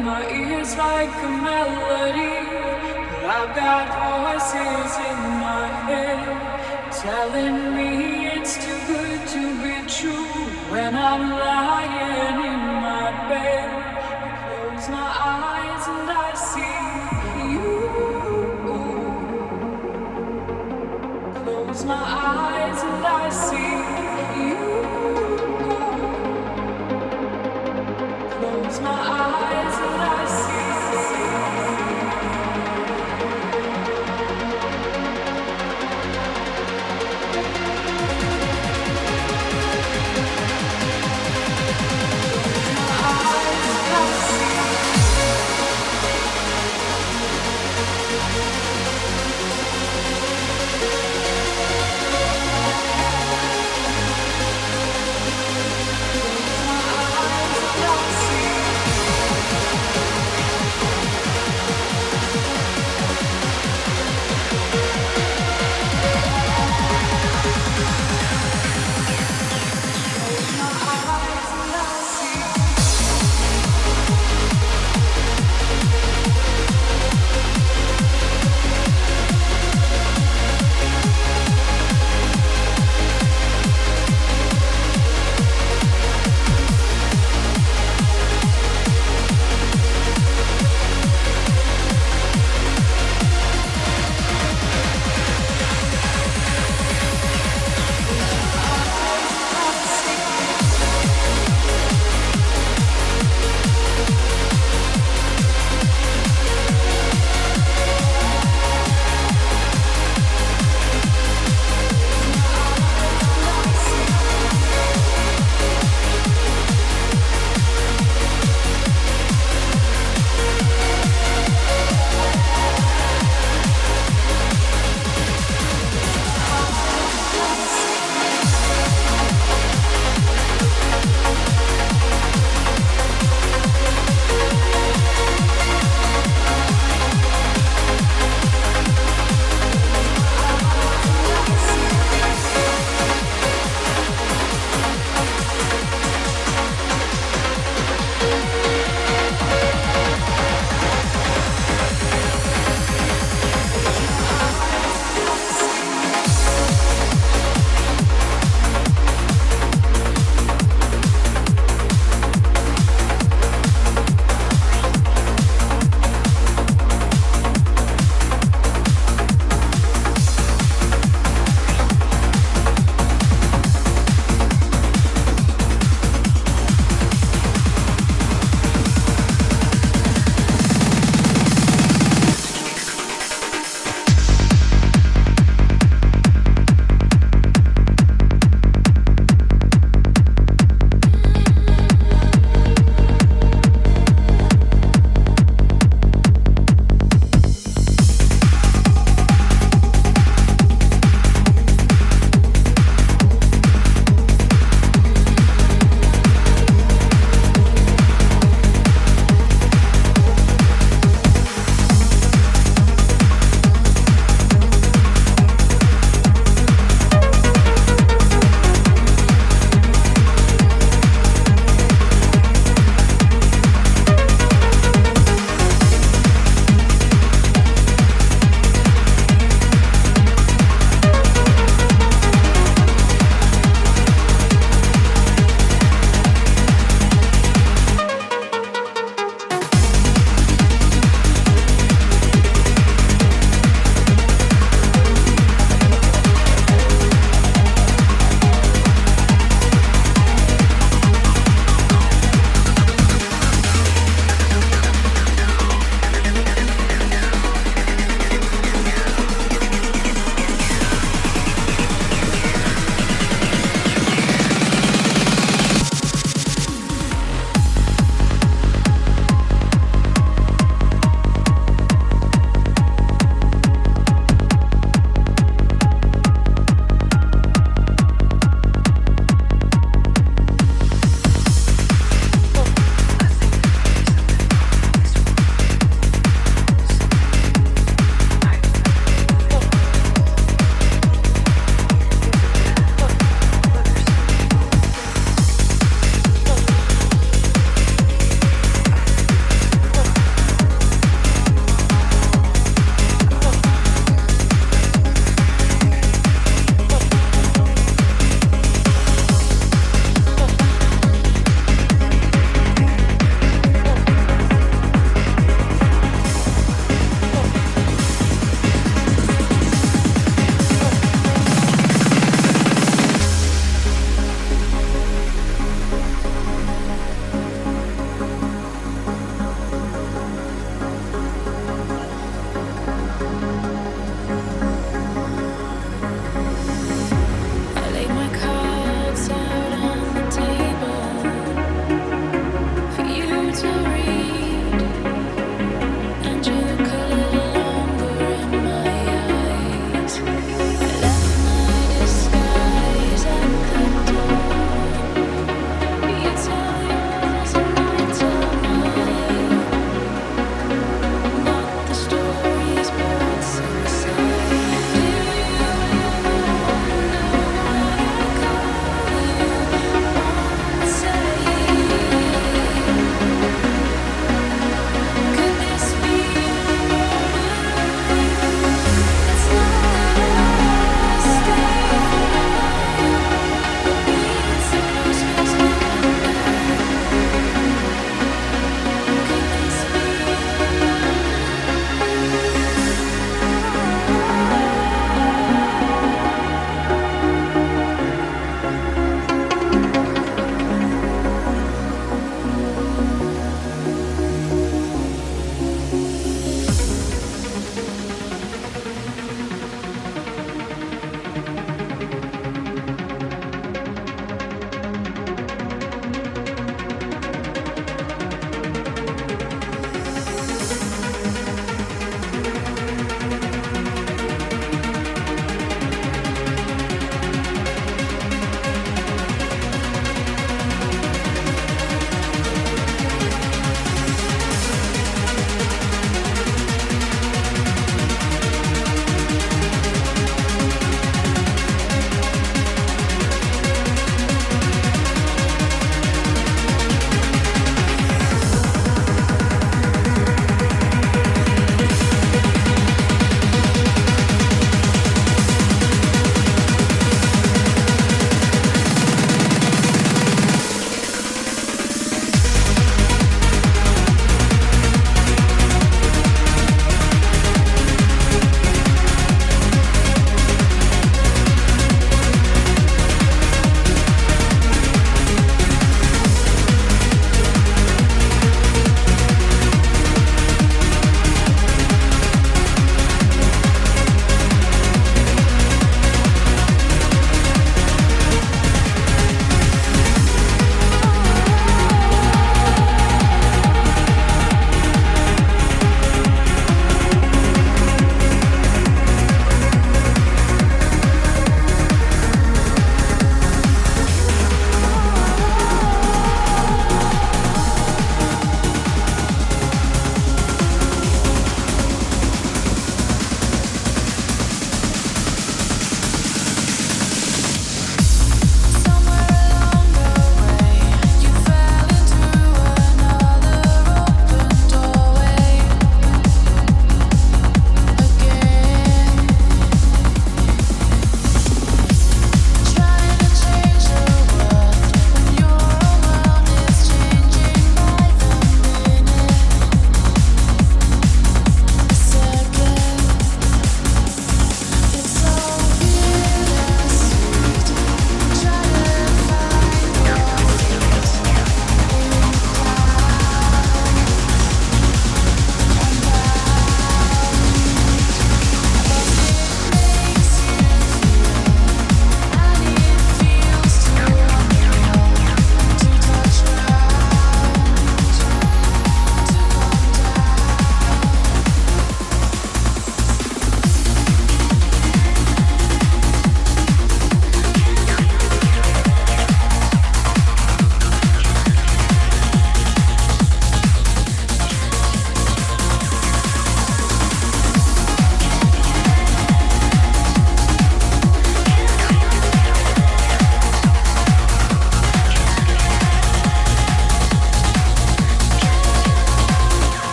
feels like a melody. But I've got voices in my head telling me it's too good to be true. When I'm lying in my bed,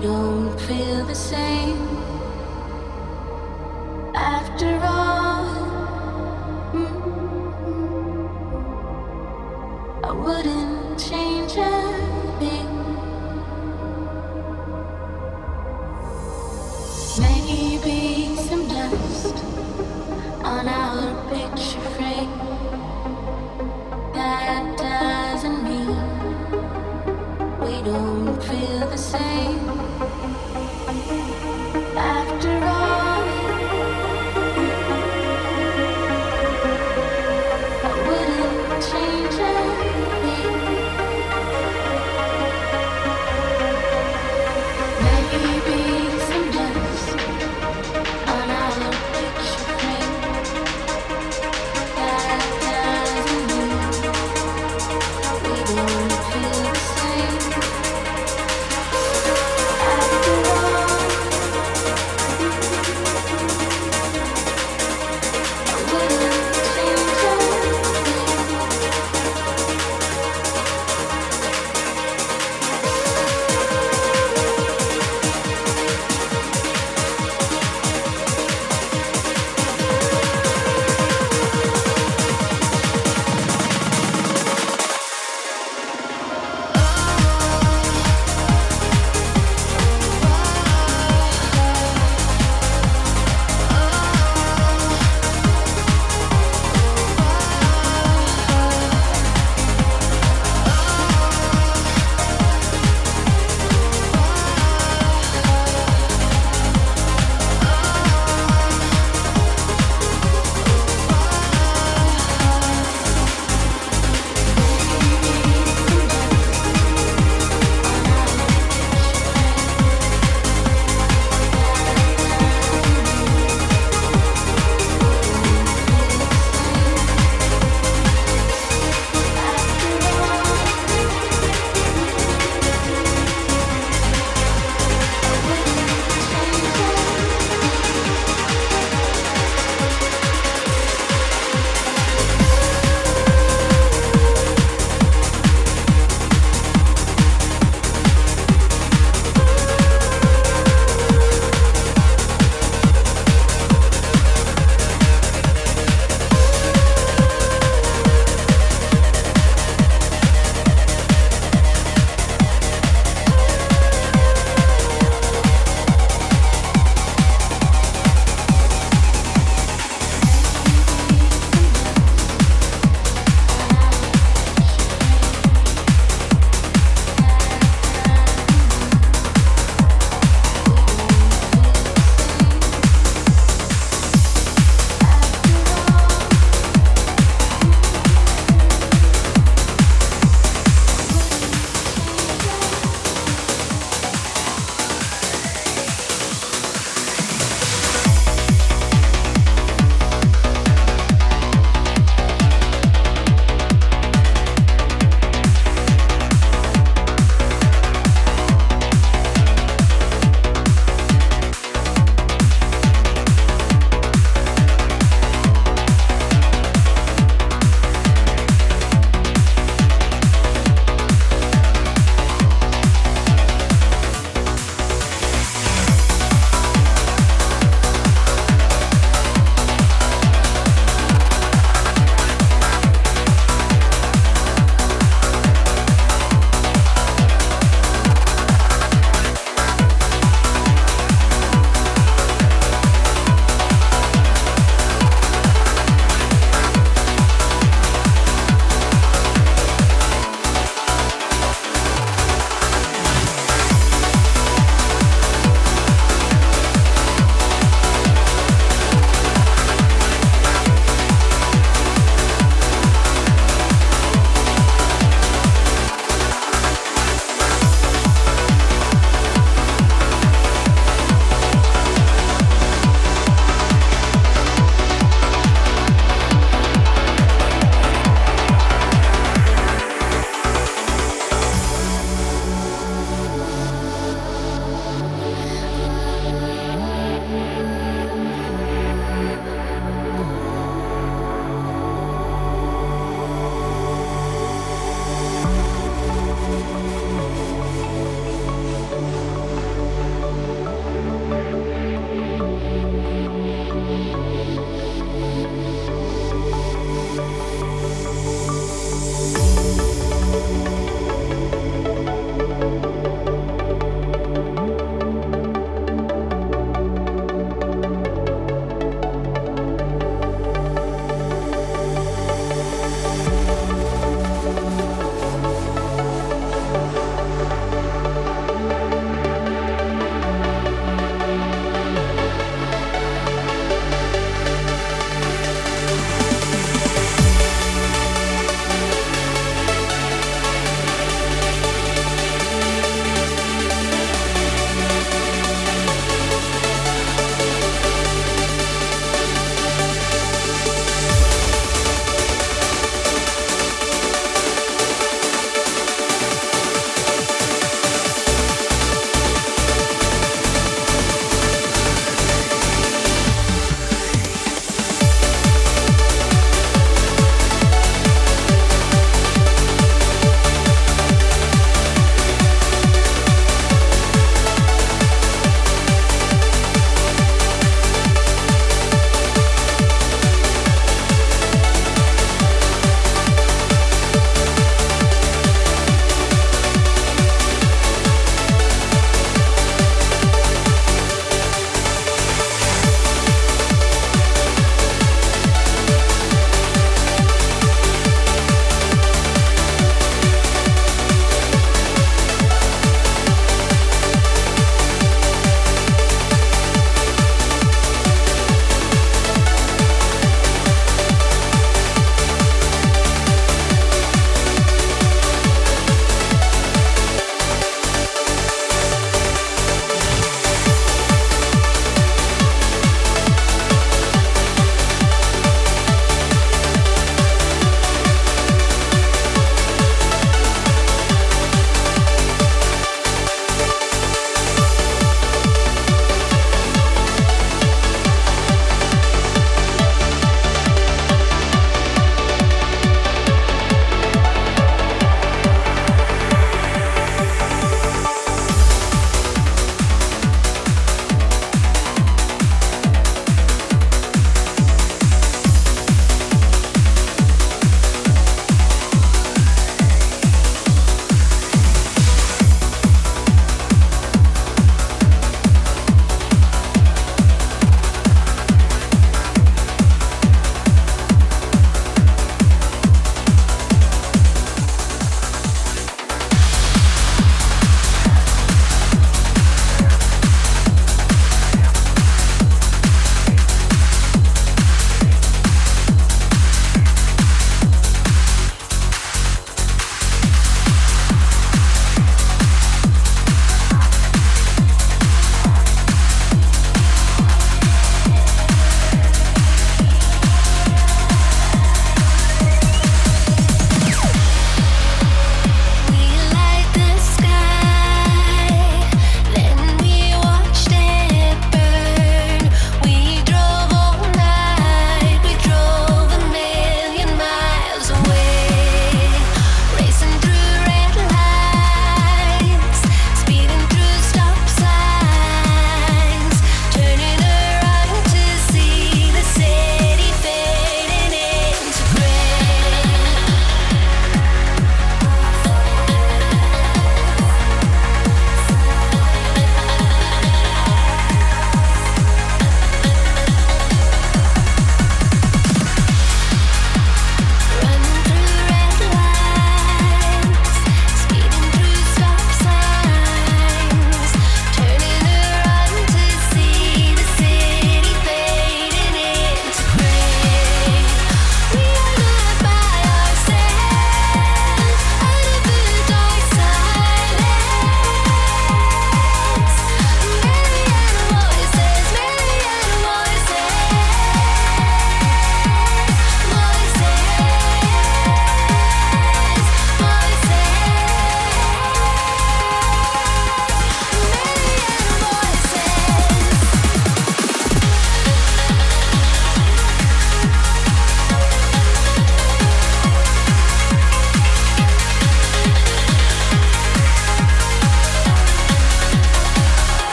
don't feel the same.